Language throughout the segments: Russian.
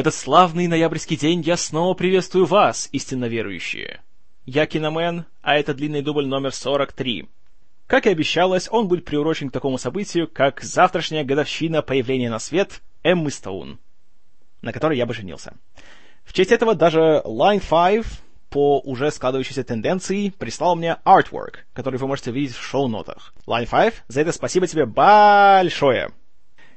этот славный ноябрьский день я снова приветствую вас, истинно верующие. Я Киномен, а это длинный дубль номер 43. Как и обещалось, он будет приурочен к такому событию, как завтрашняя годовщина появления на свет Эммы Стоун, на которой я бы женился. В честь этого даже Line 5 по уже складывающейся тенденции прислал мне artwork, который вы можете видеть в шоу-нотах. Line 5, за это спасибо тебе большое!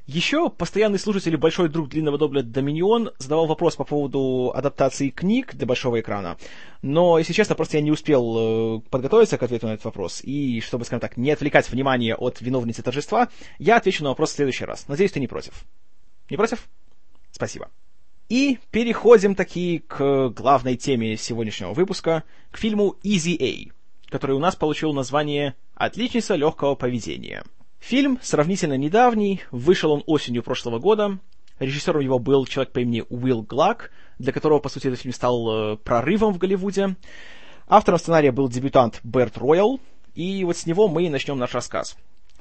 Еще постоянный слушатель и большой друг длинного дубля Доминион задавал вопрос по поводу адаптации книг для большого экрана, но, если честно, просто я не успел э, подготовиться к ответу на этот вопрос, и, чтобы, скажем так, не отвлекать внимание от виновницы торжества, я отвечу на вопрос в следующий раз. Надеюсь, ты не против. Не против? Спасибо. И переходим таки к главной теме сегодняшнего выпуска, к фильму Easy A, который у нас получил название «Отличница легкого поведения». Фильм сравнительно недавний, вышел он осенью прошлого года. Режиссером его был человек по имени Уилл Глак, для которого, по сути, этот фильм стал э, прорывом в Голливуде. Автором сценария был дебютант Берт Роял, и вот с него мы и начнем наш рассказ.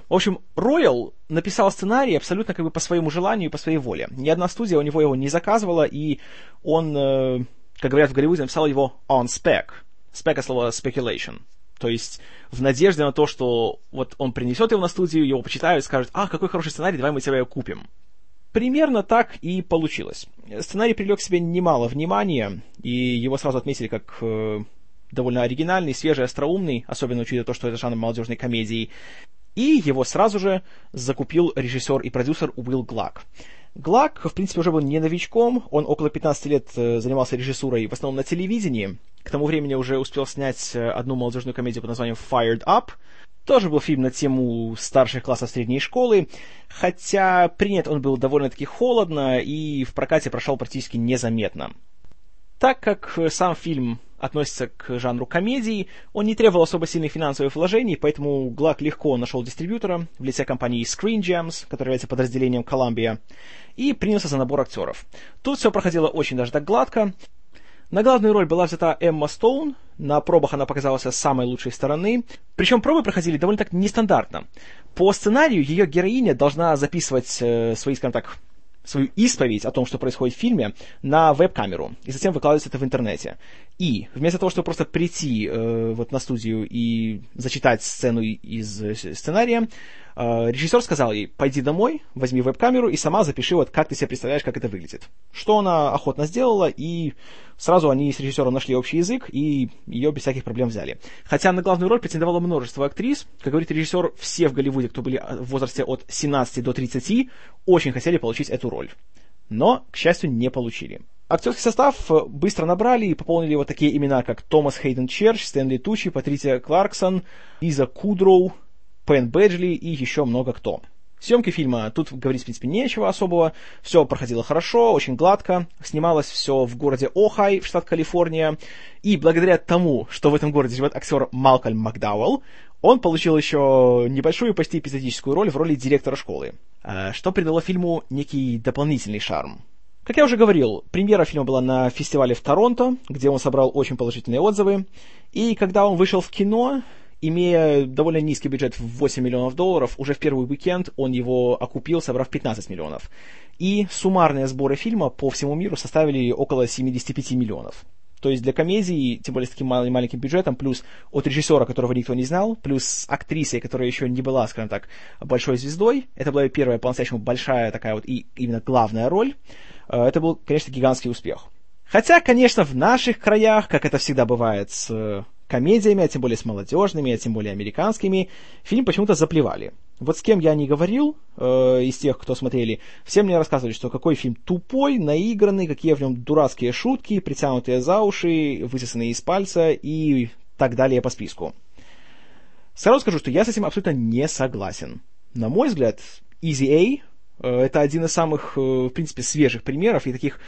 В общем, Роял написал сценарий абсолютно как бы по своему желанию и по своей воле. Ни одна студия у него его не заказывала, и он, э, как говорят в Голливуде, написал его on spec. Spec — это слово speculation. То есть в надежде на то, что вот он принесет его на студию, его почитают, скажут, а, какой хороший сценарий, давай мы тебя его купим. Примерно так и получилось. Сценарий привлек к себе немало внимания, и его сразу отметили как э, довольно оригинальный, свежий, остроумный, особенно учитывая то, что это жанр молодежной комедии. И его сразу же закупил режиссер и продюсер Уилл Глак. Глак, в принципе, уже был не новичком, он около 15 лет э, занимался режиссурой в основном на телевидении, к тому времени уже успел снять э, одну молодежную комедию под названием Fired Up, тоже был фильм на тему старших классов средней школы, хотя принят он был довольно-таки холодно и в прокате прошел практически незаметно. Так как э, сам фильм относится к жанру комедии, он не требовал особо сильных финансовых вложений, поэтому Глак легко нашел дистрибьютора в лице компании Screen Gems, которая является подразделением Columbia, и принялся за набор актеров. Тут все проходило очень даже так гладко. На главную роль была взята Эмма Стоун, на пробах она показалась с самой лучшей стороны, причем пробы проходили довольно так нестандартно. По сценарию ее героиня должна записывать э, свои, скажем так, свою исповедь о том, что происходит в фильме, на веб-камеру, и затем выкладывать это в интернете. И вместо того, чтобы просто прийти э, вот на студию и зачитать сцену из э, сценария, режиссер сказал ей, пойди домой, возьми веб-камеру и сама запиши, вот как ты себе представляешь, как это выглядит. Что она охотно сделала, и сразу они с режиссером нашли общий язык, и ее без всяких проблем взяли. Хотя на главную роль претендовало множество актрис, как говорит режиссер, все в Голливуде, кто были в возрасте от 17 до 30, очень хотели получить эту роль. Но, к счастью, не получили. Актерский состав быстро набрали и пополнили вот такие имена, как Томас Хейден Черч, Стэнли Тучи, Патрисия Кларксон, Лиза Кудроу, Пен Бэджли и еще много кто. Съемки фильма, тут говорить, в принципе, нечего особого. Все проходило хорошо, очень гладко. Снималось все в городе Охай, в штат Калифорния. И благодаря тому, что в этом городе живет актер Малкольм Макдауэлл, он получил еще небольшую, почти эпизодическую роль в роли директора школы, э, что придало фильму некий дополнительный шарм. Как я уже говорил, премьера фильма была на фестивале в Торонто, где он собрал очень положительные отзывы. И когда он вышел в кино, имея довольно низкий бюджет в 8 миллионов долларов, уже в первый уикенд он его окупил, собрав 15 миллионов. И суммарные сборы фильма по всему миру составили около 75 миллионов. То есть для комедии, тем более с таким малым, маленьким бюджетом, плюс от режиссера, которого никто не знал, плюс актрисой, которая еще не была, скажем так, большой звездой, это была первая по-настоящему большая такая вот и именно главная роль, э, это был, конечно, гигантский успех. Хотя, конечно, в наших краях, как это всегда бывает с комедиями, а тем более с молодежными, а тем более американскими, фильм почему-то заплевали. Вот с кем я не говорил, э, из тех, кто смотрели, все мне рассказывали, что какой фильм тупой, наигранный, какие в нем дурацкие шутки, притянутые за уши, высосанные из пальца и так далее по списку. Сразу скажу, что я с этим абсолютно не согласен. На мой взгляд, Easy A э, это один из самых, э, в принципе, свежих примеров и таких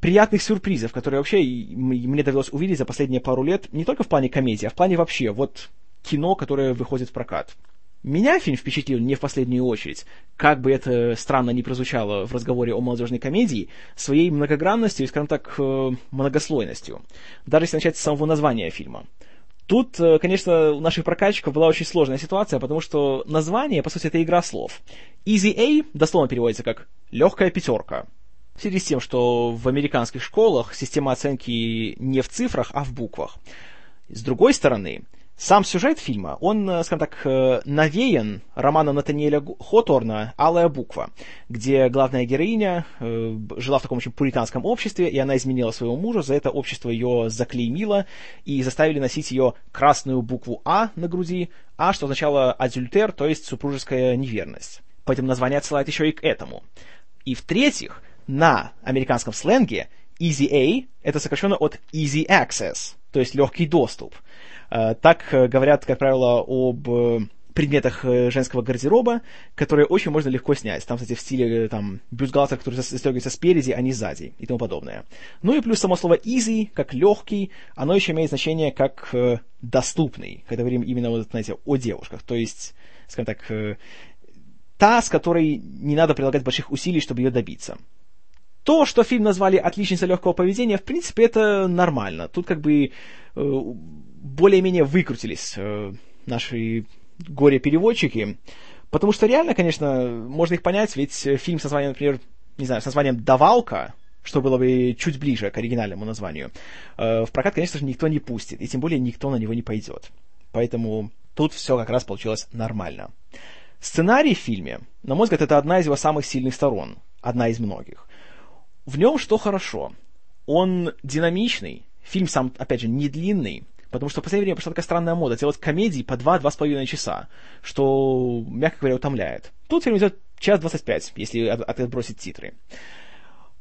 приятных сюрпризов, которые вообще мне довелось увидеть за последние пару лет, не только в плане комедии, а в плане вообще вот кино, которое выходит в прокат. Меня фильм впечатлил не в последнюю очередь, как бы это странно ни прозвучало в разговоре о молодежной комедии, своей многогранностью и, скажем так, э, многослойностью. Даже если начать с самого названия фильма. Тут, э, конечно, у наших прокатчиков была очень сложная ситуация, потому что название, по сути, это игра слов. Easy A дословно переводится как «легкая пятерка». В связи с тем, что в американских школах система оценки не в цифрах, а в буквах. С другой стороны, сам сюжет фильма, он, э, скажем так, э, навеян романом Натаниэля Хоторна «Алая буква», где главная героиня э, жила в таком очень пуританском обществе, и она изменила своего мужа, за это общество ее заклеймило и заставили носить ее красную букву «А» на груди, «А», что означало «адюльтер», то есть супружеская неверность. Поэтому название отсылает еще и к этому. И в-третьих, на американском сленге Easy A — это сокращенно от Easy Access, то есть легкий доступ — Э, так э, говорят, как правило, об э, предметах женского гардероба, которые очень можно легко снять. Там, кстати, в стиле там, бюстгальтер, который застегивается спереди, а не сзади и тому подобное. Ну и плюс само слово easy, как легкий, оно еще имеет значение как э, доступный, когда говорим именно, вот, знаете, о девушках. То есть, скажем так, э, та, с которой не надо прилагать больших усилий, чтобы ее добиться. То, что фильм назвали «Отличница легкого поведения», в принципе, это нормально. Тут как бы э, более-менее выкрутились э, наши горе-переводчики, потому что реально, конечно, можно их понять, ведь фильм с названием, например, не знаю, с названием «Давалка», что было бы чуть ближе к оригинальному названию, э, в прокат, конечно же, никто не пустит, и тем более никто на него не пойдет. Поэтому тут все как раз получилось нормально. Сценарий в фильме, на мой взгляд, это одна из его самых сильных сторон, одна из многих. В нем что хорошо? Он динамичный, фильм сам, опять же, не длинный, Потому что в последнее время пошла такая странная мода делать комедии по 2-2,5 часа, что, мягко говоря, утомляет. Тут фильм идет час 25, если отбросить титры.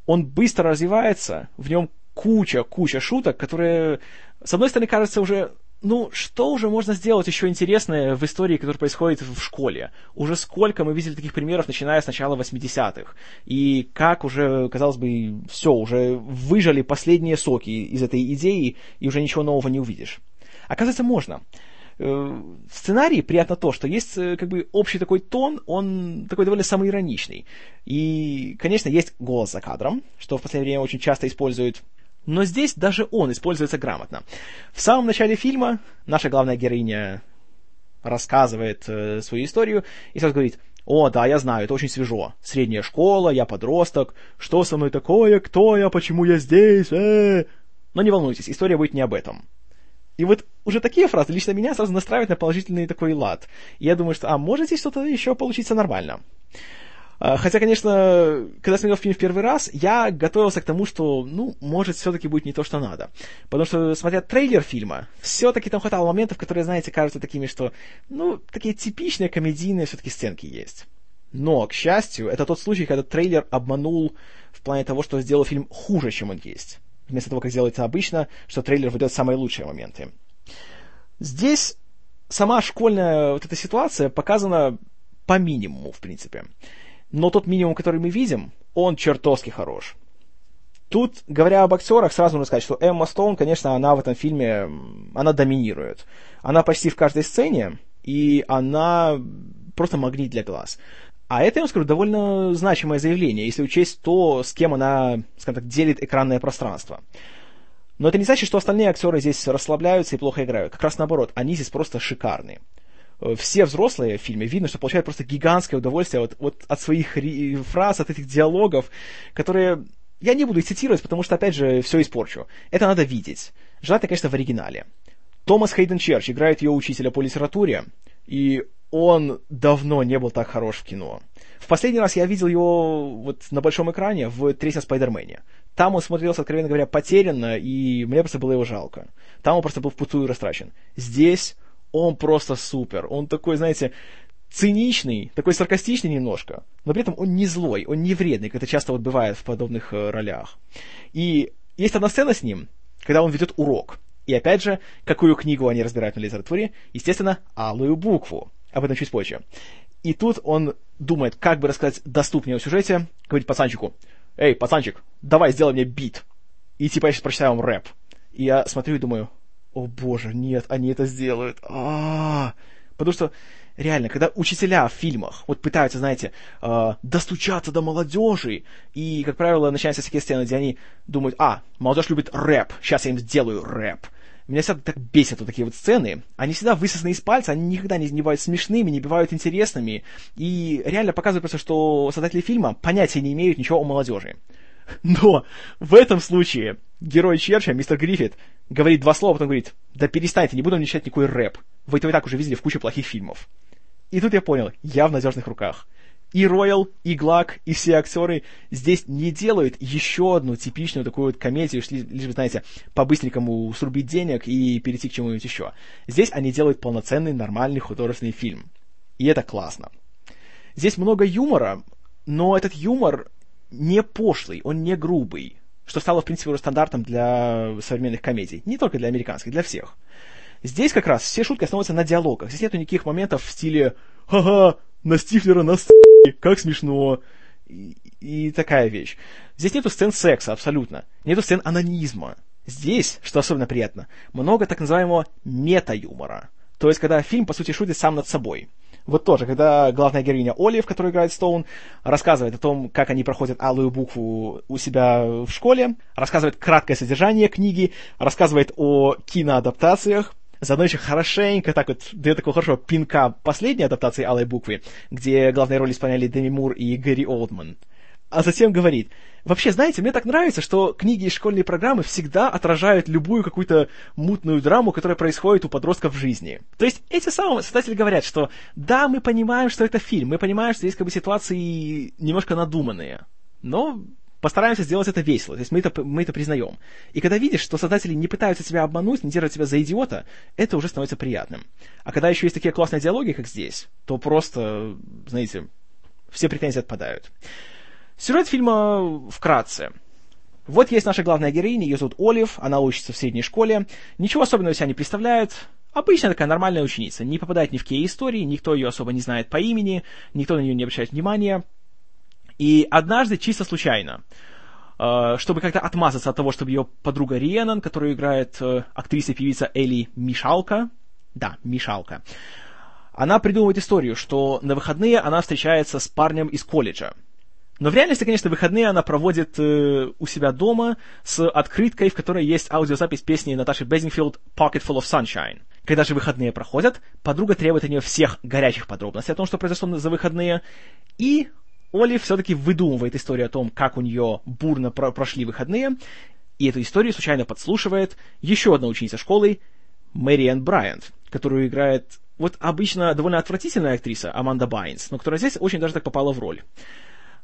Он быстро развивается, в нем куча-куча шуток, которые, с одной стороны, кажется уже ну, что уже можно сделать еще интересное в истории, которая происходит в школе? Уже сколько мы видели таких примеров, начиная с начала 80-х. И как уже, казалось бы, все, уже выжали последние соки из этой идеи, и уже ничего нового не увидишь. Оказывается, можно. Э, в сценарии приятно то, что есть э, как бы общий такой тон, он такой довольно самоироничный. И, конечно, есть голос за кадром, что в последнее время очень часто используют но здесь даже он используется грамотно. В самом начале фильма наша главная героиня рассказывает э, свою историю и сразу говорит, о, да, я знаю, это очень свежо. Средняя школа, я подросток, что со мной такое, кто я, почему я здесь, э Но не волнуйтесь, история будет не об этом. И вот уже такие фразы лично меня сразу настраивают на положительный такой лад. И я думаю, что, а может здесь что-то еще получиться нормально. А, хотя, конечно, когда смотрел фильм в первый раз, я готовился к тому, что, ну, может, все-таки будет не то, что надо. Потому что, смотря трейлер фильма, все-таки там хватало моментов, которые, знаете, кажутся такими, что, ну, такие типичные комедийные все-таки сценки есть. Но, к счастью, это тот случай, когда трейлер обманул в плане того, что сделал фильм хуже, чем он есть. Вместо того, как делается обычно, что трейлер выдает самые лучшие моменты. Здесь сама школьная вот эта ситуация показана по минимуму, в принципе но тот минимум, который мы видим, он чертовски хорош. Тут, говоря об актерах, сразу нужно сказать, что Эмма Стоун, конечно, она в этом фильме, она доминирует. Она почти в каждой сцене, и она просто магнит для глаз. А это, я вам скажу, довольно значимое заявление, если учесть то, с кем она, скажем так, делит экранное пространство. Но это не значит, что остальные актеры здесь расслабляются и плохо играют. Как раз наоборот, они здесь просто шикарные. Э, все взрослые в фильме видно, что получают просто гигантское удовольствие вот, вот от своих фраз, от этих диалогов, которые я не буду их цитировать, потому что, опять же, все испорчу. Это надо видеть. Желательно, конечно, в оригинале. Томас Хейден Черч играет ее учителя по литературе, и он давно не был так хорош в кино. В последний раз я видел его вот на большом экране в третьем Спайдермене. Там он смотрелся, откровенно говоря, потерянно, и мне просто было его жалко. Там он просто был впустую растрачен. Здесь он просто супер. Он такой, знаете, циничный, такой саркастичный немножко, но при этом он не злой, он не вредный, как это часто вот бывает в подобных э, ролях. И есть одна сцена с ним, когда он ведет урок. И опять же, какую книгу они разбирают на литературе? Естественно, алую букву. Об этом чуть позже. И тут он думает, как бы рассказать доступнее о сюжете, говорит пацанчику, «Эй, пацанчик, давай сделай мне бит». И типа я сейчас прочитаю вам рэп. И я смотрю и думаю, о боже, нет, они это сделают. А-а-а. Потому что реально, когда учителя в фильмах вот пытаются, знаете, э, достучаться до молодежи, и, как правило, начинаются всякие сцены, где они думают, а, молодежь любит рэп, сейчас я им сделаю рэп. Меня всегда так бесят вот такие вот сцены. Они всегда высосаны из пальца, они никогда не, не бывают смешными, не бывают интересными. И реально показывают просто, что создатели фильма понятия не имеют ничего о молодежи. Но в этом случае герой Черча, мистер Гриффит, говорит два слова, потом говорит, да перестаньте, не буду мне читать никакой рэп. Вы это и так уже видели в куче плохих фильмов. И тут я понял, я в надежных руках. И Роял, и Глак, и все актеры здесь не делают еще одну типичную такую вот комедию, лишь бы, знаете, по-быстренькому срубить денег и перейти к чему-нибудь еще. Здесь они делают полноценный, нормальный художественный фильм. И это классно. Здесь много юмора, но этот юмор не пошлый, он не грубый, что стало, в принципе, уже стандартом для современных комедий. Не только для американских, для всех. Здесь как раз все шутки основываются на диалогах. Здесь нету никаких моментов в стиле «Ха-ха, на Стифлера нас как смешно!» и, и такая вещь. Здесь нету сцен секса, абсолютно. Нету сцен анонизма. Здесь, что особенно приятно, много так называемого мета-юмора. То есть, когда фильм, по сути, шутит сам над собой. Вот тоже, когда главная героиня Олив, которую играет Стоун, рассказывает о том, как они проходят алую букву у себя в школе, рассказывает краткое содержание книги, рассказывает о киноадаптациях, Заодно еще хорошенько так вот дает такого хорошего пинка последней адаптации «Алой буквы», где главные роли исполняли Деми Мур и Гэри Олдман. А затем говорит, вообще, знаете, мне так нравится, что книги и школьные программы всегда отражают любую какую-то мутную драму, которая происходит у подростков в жизни. То есть эти самые создатели говорят, что да, мы понимаем, что это фильм, мы понимаем, что есть как бы ситуации немножко надуманные, но постараемся сделать это весело. То есть мы это, мы это признаем. И когда видишь, что создатели не пытаются тебя обмануть, не держат тебя за идиота, это уже становится приятным. А когда еще есть такие классные диалоги, как здесь, то просто, знаете, все претензии отпадают. Сюжет фильма вкратце. Вот есть наша главная героиня, ее зовут Олив, она учится в средней школе, ничего особенного себя не представляет, обычная такая нормальная ученица, не попадает ни в какие истории, никто ее особо не знает по имени, никто на нее не обращает внимания, и однажды, чисто случайно, э, чтобы как-то отмазаться от того, чтобы ее подруга Риенан, которую играет э, актриса-певица Элли Мишалка, да, Мишалка, она придумывает историю, что на выходные она встречается с парнем из колледжа. Но в реальности, конечно, выходные она проводит э, у себя дома с открыткой, в которой есть аудиозапись песни Наташи Безингфилд «Pocket Full of Sunshine». Когда же выходные проходят, подруга требует от нее всех горячих подробностей о том, что произошло за выходные, и Оли все-таки выдумывает историю о том, как у нее бурно про прошли выходные, и эту историю случайно подслушивает еще одна ученица школы, Мэриан Брайант, которую играет вот обычно довольно отвратительная актриса Аманда Байнс, но которая здесь очень даже так попала в роль.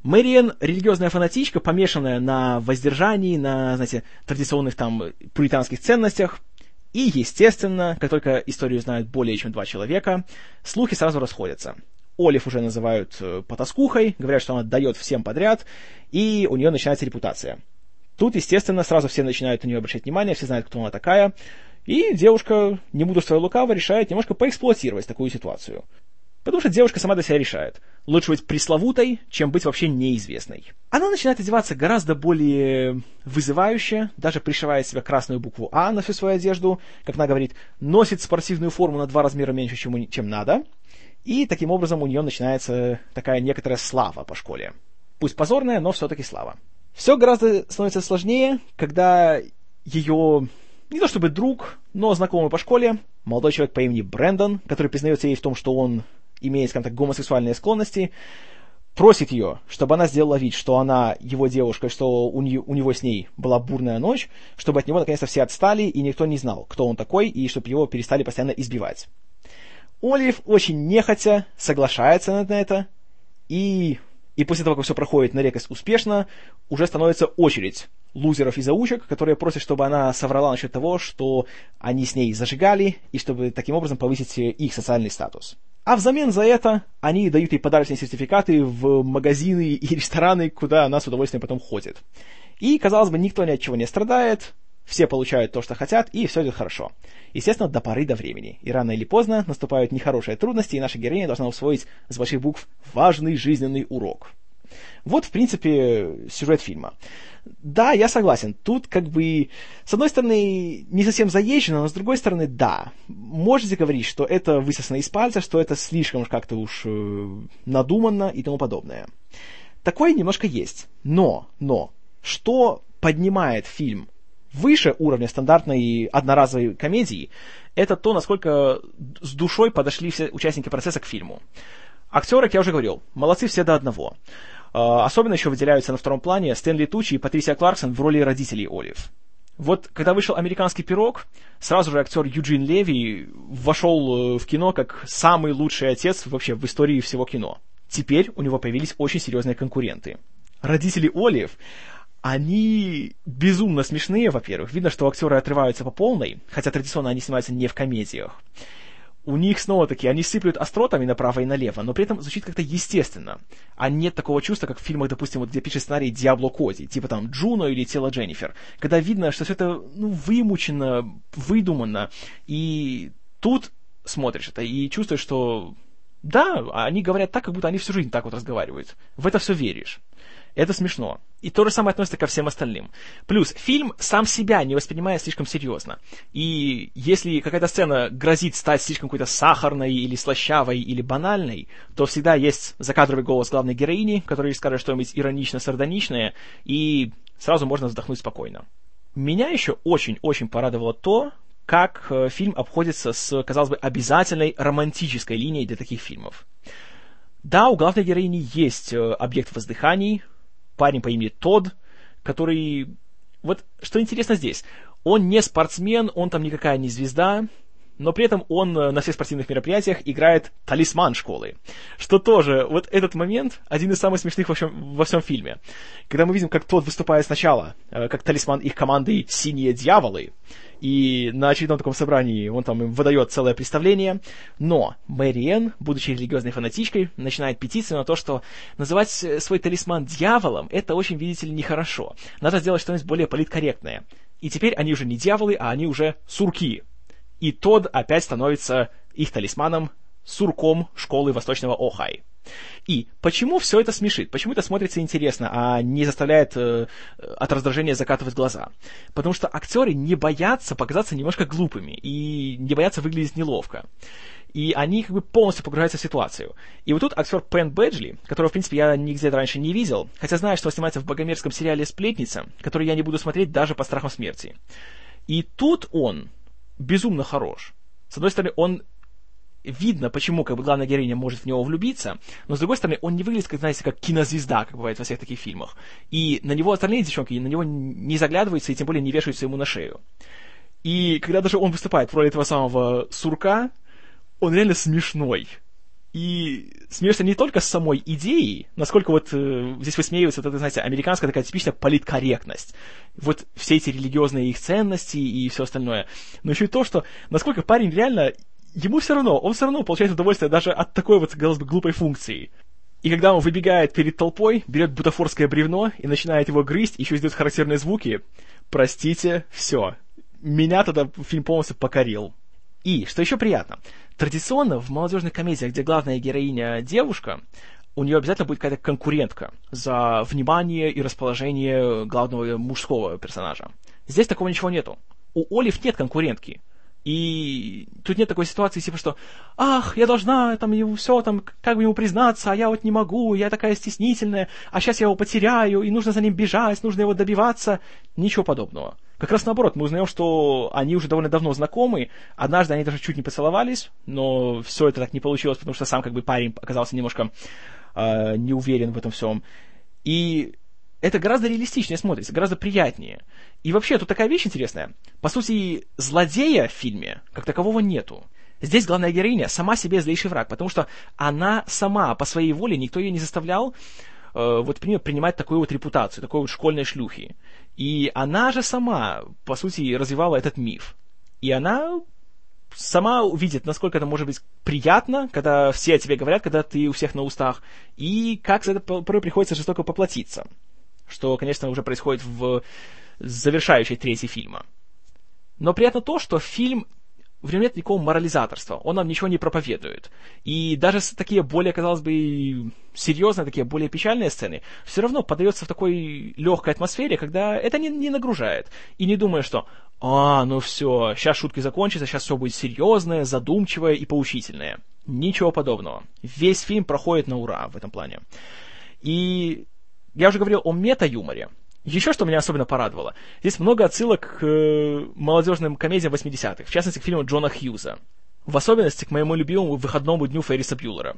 Мэриан — религиозная фанатичка, помешанная на воздержании, на, знаете, традиционных там пуританских ценностях. И, естественно, как только историю знают более чем два человека, слухи сразу расходятся. Олив уже называют э, потаскухой, говорят, что она дает всем подряд, и у нее начинается репутация. Тут, естественно, сразу все начинают на нее обращать внимание, все знают, кто она такая, и девушка, не буду мудрствуя лукаво, решает немножко поэксплуатировать такую ситуацию. Потому что девушка сама для себя решает. Лучше быть пресловутой, чем быть вообще неизвестной. Она начинает одеваться гораздо более вызывающе, даже пришивает себе красную букву А на всю свою одежду, как она говорит, носит спортивную форму на два размера меньше, чем, чем надо, и таким образом у нее начинается такая некоторая слава по школе. Пусть позорная, но все-таки слава. Все гораздо становится сложнее, когда ее не то чтобы друг, но знакомый по школе, молодой человек по имени Брэндон, который признается ей в том, что он имеет, скажем так, гомосексуальные склонности, просит ее, чтобы она сделала вид, что она его девушка, что у, нее, у него с ней была бурная ночь, чтобы от него наконец-то все отстали, и никто не знал, кто он такой, и чтобы его перестали постоянно избивать. Олив очень нехотя соглашается на это, и, и после того, как все проходит на рекость успешно, уже становится очередь лузеров и заучек, которые просят, чтобы она соврала насчет того, что они с ней зажигали, и чтобы таким образом повысить их социальный статус. А взамен за это они дают ей подарочные сертификаты в магазины и рестораны, куда она с удовольствием потом ходит. И, казалось бы, никто ни от чего не страдает, все получают то, что хотят, и все идет хорошо. Естественно, до поры до времени. И рано или поздно наступают нехорошие трудности, и наша героиня должна усвоить с больших букв важный жизненный урок. Вот, в принципе, сюжет фильма. Да, я согласен. Тут как бы, с одной стороны, не совсем заезжено, но с другой стороны, да. Можете говорить, что это высосано из пальца, что это слишком уж как-то уж э, надуманно и тому подобное. Такое немножко есть. Но, но, что поднимает фильм выше уровня стандартной одноразовой комедии, это то, насколько с душой подошли все участники процесса к фильму. Актеры, как я уже говорил, молодцы все до одного. Особенно еще выделяются на втором плане Стэнли Тучи и Патрисия Кларксон в роли родителей Олив. Вот когда вышел «Американский пирог», сразу же актер Юджин Леви вошел э, в кино как самый лучший отец вообще в истории всего кино. Теперь у него появились очень серьезные конкуренты. Родители Олив, они безумно смешные, во-первых. Видно, что актеры отрываются по полной, хотя традиционно они снимаются не в комедиях у них снова-таки, они сыплют остротами направо и налево, но при этом звучит как-то естественно. А нет такого чувства, как в фильмах, допустим, вот, где пишет сценарий Диабло Коди, типа там Джуно или Тело Дженнифер, когда видно, что все это ну, вымучено, выдумано, и тут смотришь это и чувствуешь, что да, они говорят так, как будто они всю жизнь так вот разговаривают. В это все веришь. Это смешно. И то же самое относится ко всем остальным. Плюс, фильм сам себя не воспринимает слишком серьезно. И если какая-то сцена грозит стать слишком какой-то сахарной, или слащавой, или банальной, то всегда есть закадровый голос главной героини, который скажет что-нибудь иронично-сардоничное, и сразу можно вздохнуть спокойно. Меня еще очень-очень порадовало то, как э, фильм обходится с, казалось бы, обязательной романтической линией для таких фильмов. Да, у главной героини есть э, объект воздыханий, парень по имени Тодд, который... Вот что интересно здесь, он не спортсмен, он там никакая не звезда, но при этом он э, на всех спортивных мероприятиях играет талисман школы. Что тоже, вот этот момент один из самых смешных во всем, во всем фильме. Когда мы видим, как тот выступает сначала, э, как талисман их команды «Синие дьяволы», и на очередном таком собрании он там им выдает целое представление, но Мэриэн, будучи религиозной фанатичкой, начинает петицию на то, что называть свой талисман дьяволом, это очень, видите ли, нехорошо. Надо сделать что-нибудь более политкорректное. И теперь они уже не дьяволы, а они уже сурки. И Тод опять становится их талисманом, сурком школы Восточного Охай. И почему все это смешит? Почему это смотрится интересно, а не заставляет э, от раздражения закатывать глаза? Потому что актеры не боятся показаться немножко глупыми и не боятся выглядеть неловко. И они как бы полностью погружаются в ситуацию. И вот тут актер Пен Бэджли, которого, в принципе, я нигде раньше не видел, хотя знаю, что он снимается в богомерзком сериале «Сплетница», который я не буду смотреть даже по страхам смерти. И тут он безумно хорош. С одной стороны, он видно, почему как бы главная героиня может в него влюбиться, но с другой стороны, он не выглядит, как, знаете, как кинозвезда, как бывает во всех таких фильмах. И на него остальные девчонки на него не заглядываются и тем более не вешаются ему на шею. И когда даже он выступает в роли этого самого сурка, он реально смешной. И смеешься не только с самой идеей, насколько вот э, здесь высмеивается вот эта, знаете, американская такая типичная политкорректность. Вот все эти религиозные их ценности и все остальное. Но еще и то, что насколько парень реально ему все равно, он все равно получает удовольствие даже от такой вот, казалось бы, глупой функции. И когда он выбегает перед толпой, берет бутафорское бревно и начинает его грызть, еще издает характерные звуки, простите, все. Меня тогда фильм полностью покорил. И, что еще приятно, традиционно в молодежных комедиях, где главная героиня девушка, у нее обязательно будет какая-то конкурентка за внимание и расположение главного мужского персонажа. Здесь такого ничего нету. У Олив нет конкурентки. И тут нет такой ситуации, типа, что «Ах, я должна там ему все там, как бы ему признаться, а я вот не могу, я такая стеснительная, а сейчас я его потеряю, и нужно за ним бежать, нужно его добиваться». Ничего подобного. Как раз наоборот, мы узнаем, что они уже довольно давно знакомы, однажды они даже чуть не поцеловались, но все это так не получилось, потому что сам как бы парень оказался немножко э, не уверен в этом всем. И это гораздо реалистичнее смотрится, гораздо приятнее. И вообще, тут такая вещь интересная. По сути, злодея в фильме как такового нету. Здесь главная героиня сама себе злейший враг, потому что она сама по своей воле, никто ее не заставлял э, вот принимать такую вот репутацию, такой вот школьной шлюхи. И она же сама, по сути, развивала этот миф. И она сама увидит, насколько это может быть приятно, когда все о тебе говорят, когда ты у всех на устах, и как за это порой приходится жестоко поплатиться что, конечно, уже происходит в завершающей трети фильма. Но приятно то, что фильм в нем нет никакого морализаторства, он нам ничего не проповедует. И даже такие более, казалось бы, серьезные, такие более печальные сцены, все равно подается в такой легкой атмосфере, когда это не, не нагружает. И не думая, что «А, ну все, сейчас шутки закончатся, сейчас все будет серьезное, задумчивое и поучительное». Ничего подобного. Весь фильм проходит на ура в этом плане. И я уже говорил о мета-юморе. Еще что меня особенно порадовало. Здесь много отсылок к э, молодежным комедиям 80-х, в частности, к фильму Джона Хьюза. В особенности к моему любимому выходному дню Ферриса Бьюлера.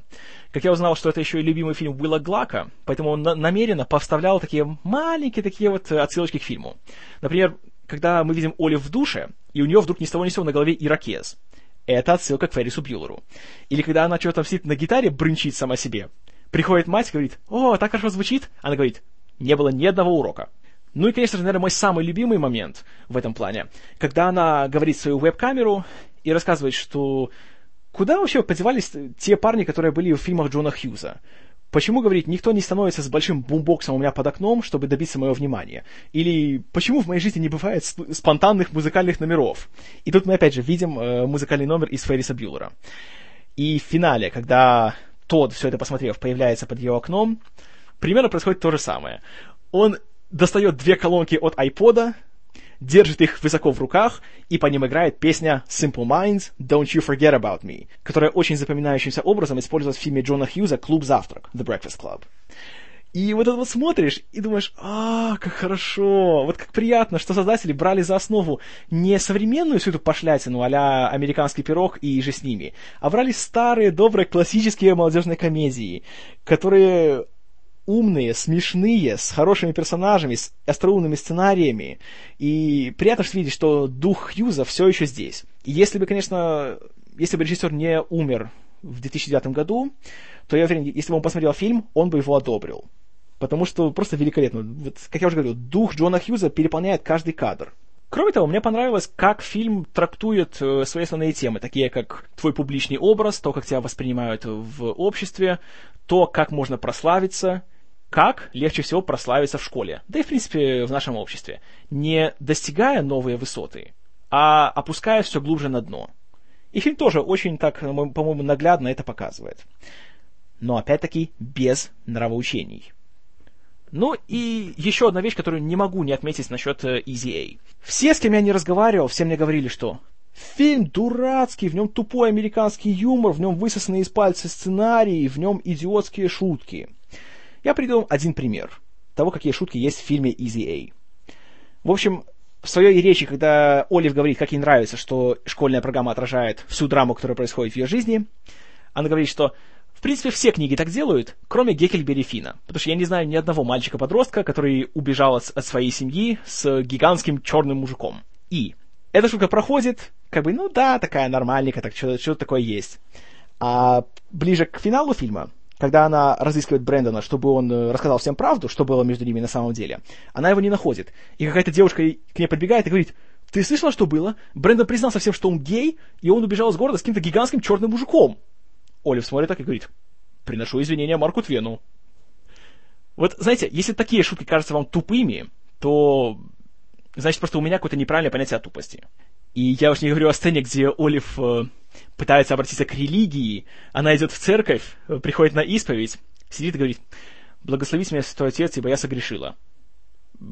Как я узнал, что это еще и любимый фильм Уилла Глака, поэтому он на- намеренно повставлял такие маленькие такие вот отсылочки к фильму. Например, когда мы видим Олив в душе, и у нее вдруг ни с того ни с сего на голове ирокез. Это отсылка к Феррису Бьюлеру. Или когда она что-то сидит на гитаре, брынчит сама себе. Приходит мать и говорит, «О, так хорошо звучит!» Она говорит, «Не было ни одного урока». Ну и, конечно же, наверное, мой самый любимый момент в этом плане, когда она говорит свою веб-камеру и рассказывает, что куда вообще подевались те парни, которые были в фильмах Джона Хьюза? Почему, говорит, никто не становится с большим бумбоксом у меня под окном, чтобы добиться моего внимания? Или почему в моей жизни не бывает спонтанных музыкальных номеров? И тут мы опять же видим э, музыкальный номер из Ферриса Бьюлера. И в финале, когда Тодд, все это посмотрев, появляется под ее окном, примерно происходит то же самое. Он достает две колонки от айпода, держит их высоко в руках, и по ним играет песня Simple Minds, Don't You Forget About Me, которая очень запоминающимся образом использовалась в фильме Джона Хьюза «Клуб завтрак» The Breakfast Club. И вот это вот смотришь и думаешь, а, как хорошо, вот как приятно, что создатели брали за основу не современную всю эту пошлятину а «Американский пирог» и же с ними, а брали старые, добрые, классические молодежные комедии, которые умные, смешные, с хорошими персонажами, с остроумными сценариями. И приятно видеть, что дух Хьюза все еще здесь. И если бы, конечно, если бы режиссер не умер в 2009 году, то я уверен, если бы он посмотрел фильм, он бы его одобрил. Потому что просто великолепно. Вот, как я уже говорил, дух Джона Хьюза переполняет каждый кадр. Кроме того, мне понравилось, как фильм трактует э, свои основные темы, такие как твой публичный образ, то, как тебя воспринимают в обществе, то, как можно прославиться, как легче всего прославиться в школе, да и в принципе в нашем обществе, не достигая новые высоты, а опуская все глубже на дно. И фильм тоже очень так, по-моему, наглядно это показывает. Но опять-таки без нравоучений. Ну и еще одна вещь, которую не могу не отметить насчет э, Easy A. Все, с кем я не разговаривал, все мне говорили, что фильм дурацкий, в нем тупой американский юмор, в нем высосанные из пальца сценарии, в нем идиотские шутки. Я приведу вам один пример того, какие шутки есть в фильме Easy A. В общем, в своей речи, когда Олив говорит, как ей нравится, что школьная программа отражает всю драму, которая происходит в ее жизни, она говорит, что в принципе все книги так делают, кроме Геккельбери Фина. Потому что я не знаю ни одного мальчика-подростка, который убежал от, своей семьи с гигантским черным мужиком. И эта шутка проходит, как бы, ну да, такая нормальненькая, так что-то такое есть. А ближе к финалу фильма когда она разыскивает Брэндона, чтобы он э, рассказал всем правду, что было между ними на самом деле, она его не находит. И какая-то девушка к ней подбегает и говорит, ты слышала, что было? Брэндон признался всем, что он гей, и он убежал из города с каким-то гигантским черным мужиком. Олив смотрит так и говорит, приношу извинения Марку Твену. Вот, знаете, если такие шутки кажутся вам тупыми, то значит просто у меня какое-то неправильное понятие о тупости. И я уж не говорю о сцене, где Олив э, пытается обратиться к религии, она идет в церковь, приходит на исповедь, сидит и говорит, благословите меня, Святой Отец, ибо я согрешила.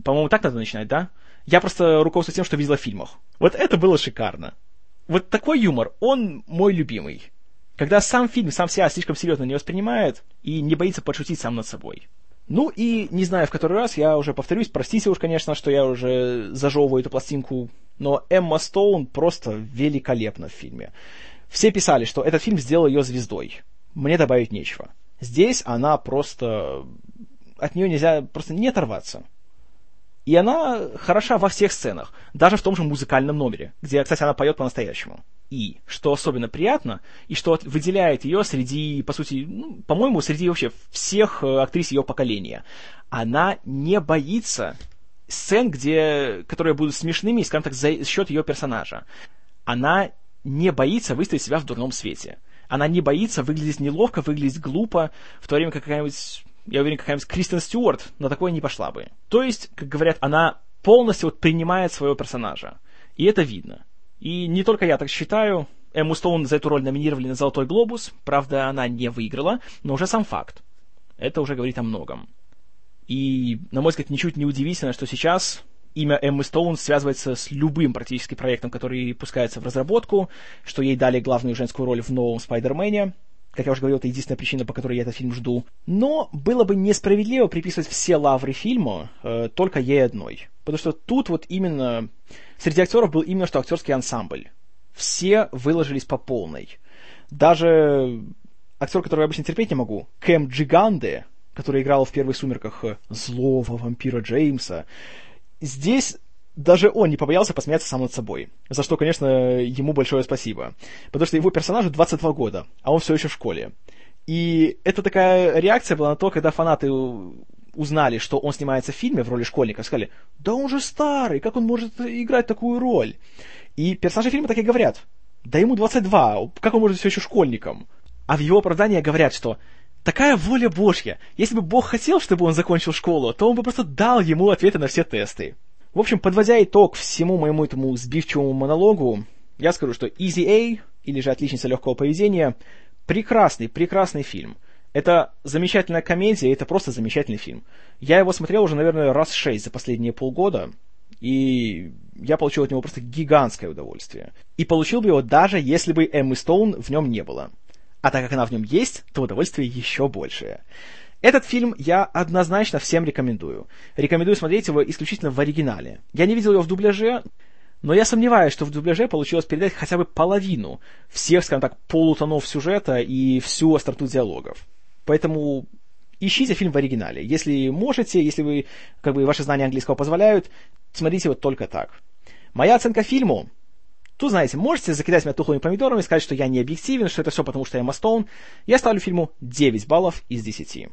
По-моему, так надо начинать, да? Я просто руководствуюсь тем, что видела в фильмах. Вот это было шикарно. Вот такой юмор, он мой любимый. Когда сам фильм сам себя слишком серьезно не воспринимает и не боится подшутить сам над собой. Ну и, не знаю, в который раз, я уже повторюсь, простите уж, конечно, что я уже зажевываю эту пластинку, но Эмма Стоун просто великолепна в фильме. Все писали, что этот фильм сделал ее звездой. Мне добавить нечего. Здесь она просто... От нее нельзя просто не оторваться. И она хороша во всех сценах, даже в том же музыкальном номере, где, кстати, она поет по-настоящему. И, что особенно приятно, и что выделяет ее среди, по сути, ну, по-моему, среди вообще всех э, актрис ее поколения, она не боится сцен, где, которые будут смешными, скажем так, за счет ее персонажа. Она не боится выставить себя в дурном свете. Она не боится выглядеть неловко, выглядеть глупо, в то время как какая-нибудь, я уверен, какая-нибудь Кристен Стюарт на такое не пошла бы. То есть, как говорят, она полностью вот принимает своего персонажа. И это видно. И не только я так считаю. Эмму Стоун за эту роль номинировали на «Золотой глобус». Правда, она не выиграла, но уже сам факт. Это уже говорит о многом. И, на мой взгляд, ничуть не удивительно, что сейчас имя Эммы Стоун связывается с любым практически проектом, который пускается в разработку, что ей дали главную женскую роль в новом Спайдермене. Как я уже говорил, это единственная причина, по которой я этот фильм жду. Но было бы несправедливо приписывать все лавры фильма э, только ей одной. Потому что тут вот именно... Среди актеров был именно что актерский ансамбль. все выложились по полной. Даже актер, которого я обычно терпеть не могу, Кэм Джиганде, который играл в первых «Сумерках» злого вампира Джеймса, здесь даже он не побоялся посмеяться сам над собой. За что, конечно, ему большое спасибо. Потому что его персонажу 22 года, а он все еще в школе. И это такая реакция была на то, когда фанаты узнали, что он снимается в фильме в роли школьника, сказали, да он же старый, как он может играть такую роль? И персонажи фильма так и говорят, да ему 22, как он может все еще школьником? А в его оправдании говорят, что такая воля Божья, если бы Бог хотел, чтобы он закончил школу, то он бы просто дал ему ответы на все тесты. В общем, подводя итог всему моему этому сбивчивому монологу, я скажу, что Easy A, или же Отличница легкого поведения, прекрасный, прекрасный фильм. Это замечательная комедия, это просто замечательный фильм. Я его смотрел уже, наверное, раз шесть за последние полгода, и я получил от него просто гигантское удовольствие. И получил бы его даже если бы Эммы Стоун в нем не было. А так как она в нем есть, то удовольствие еще большее. Этот фильм я однозначно всем рекомендую. Рекомендую смотреть его исключительно в оригинале. Я не видел его в дубляже, но я сомневаюсь, что в дубляже получилось передать хотя бы половину всех, скажем так, полутонов сюжета и всю остроту диалогов. Поэтому ищите фильм в оригинале. Если можете, если вы, как бы, ваши знания английского позволяют, смотрите его только так. Моя оценка фильму Тут, знаете, можете закидать меня тухлыми помидорами, сказать, что я не объективен, что это все потому, что я Мастоун. Я ставлю фильму 9 баллов из 10.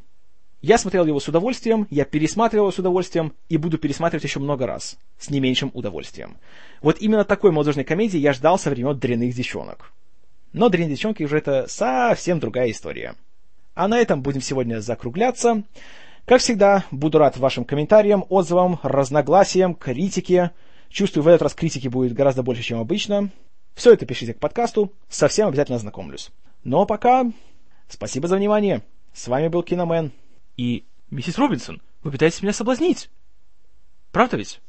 Я смотрел его с удовольствием, я пересматривал его с удовольствием и буду пересматривать еще много раз, с не меньшим удовольствием. Вот именно такой молодежной комедии я ждал со времен «Дрянных девчонок». Но «Дрянные девчонки» уже это совсем другая история. А на этом будем сегодня закругляться. Как всегда, буду рад вашим комментариям, отзывам, разногласиям, критике. Чувствую, в этот раз критики будет гораздо больше, чем обычно. Все это пишите к подкасту, совсем обязательно ознакомлюсь. Ну а пока, спасибо за внимание. С вами был Киномен. И, миссис Робинсон, вы пытаетесь меня соблазнить. Правда ведь?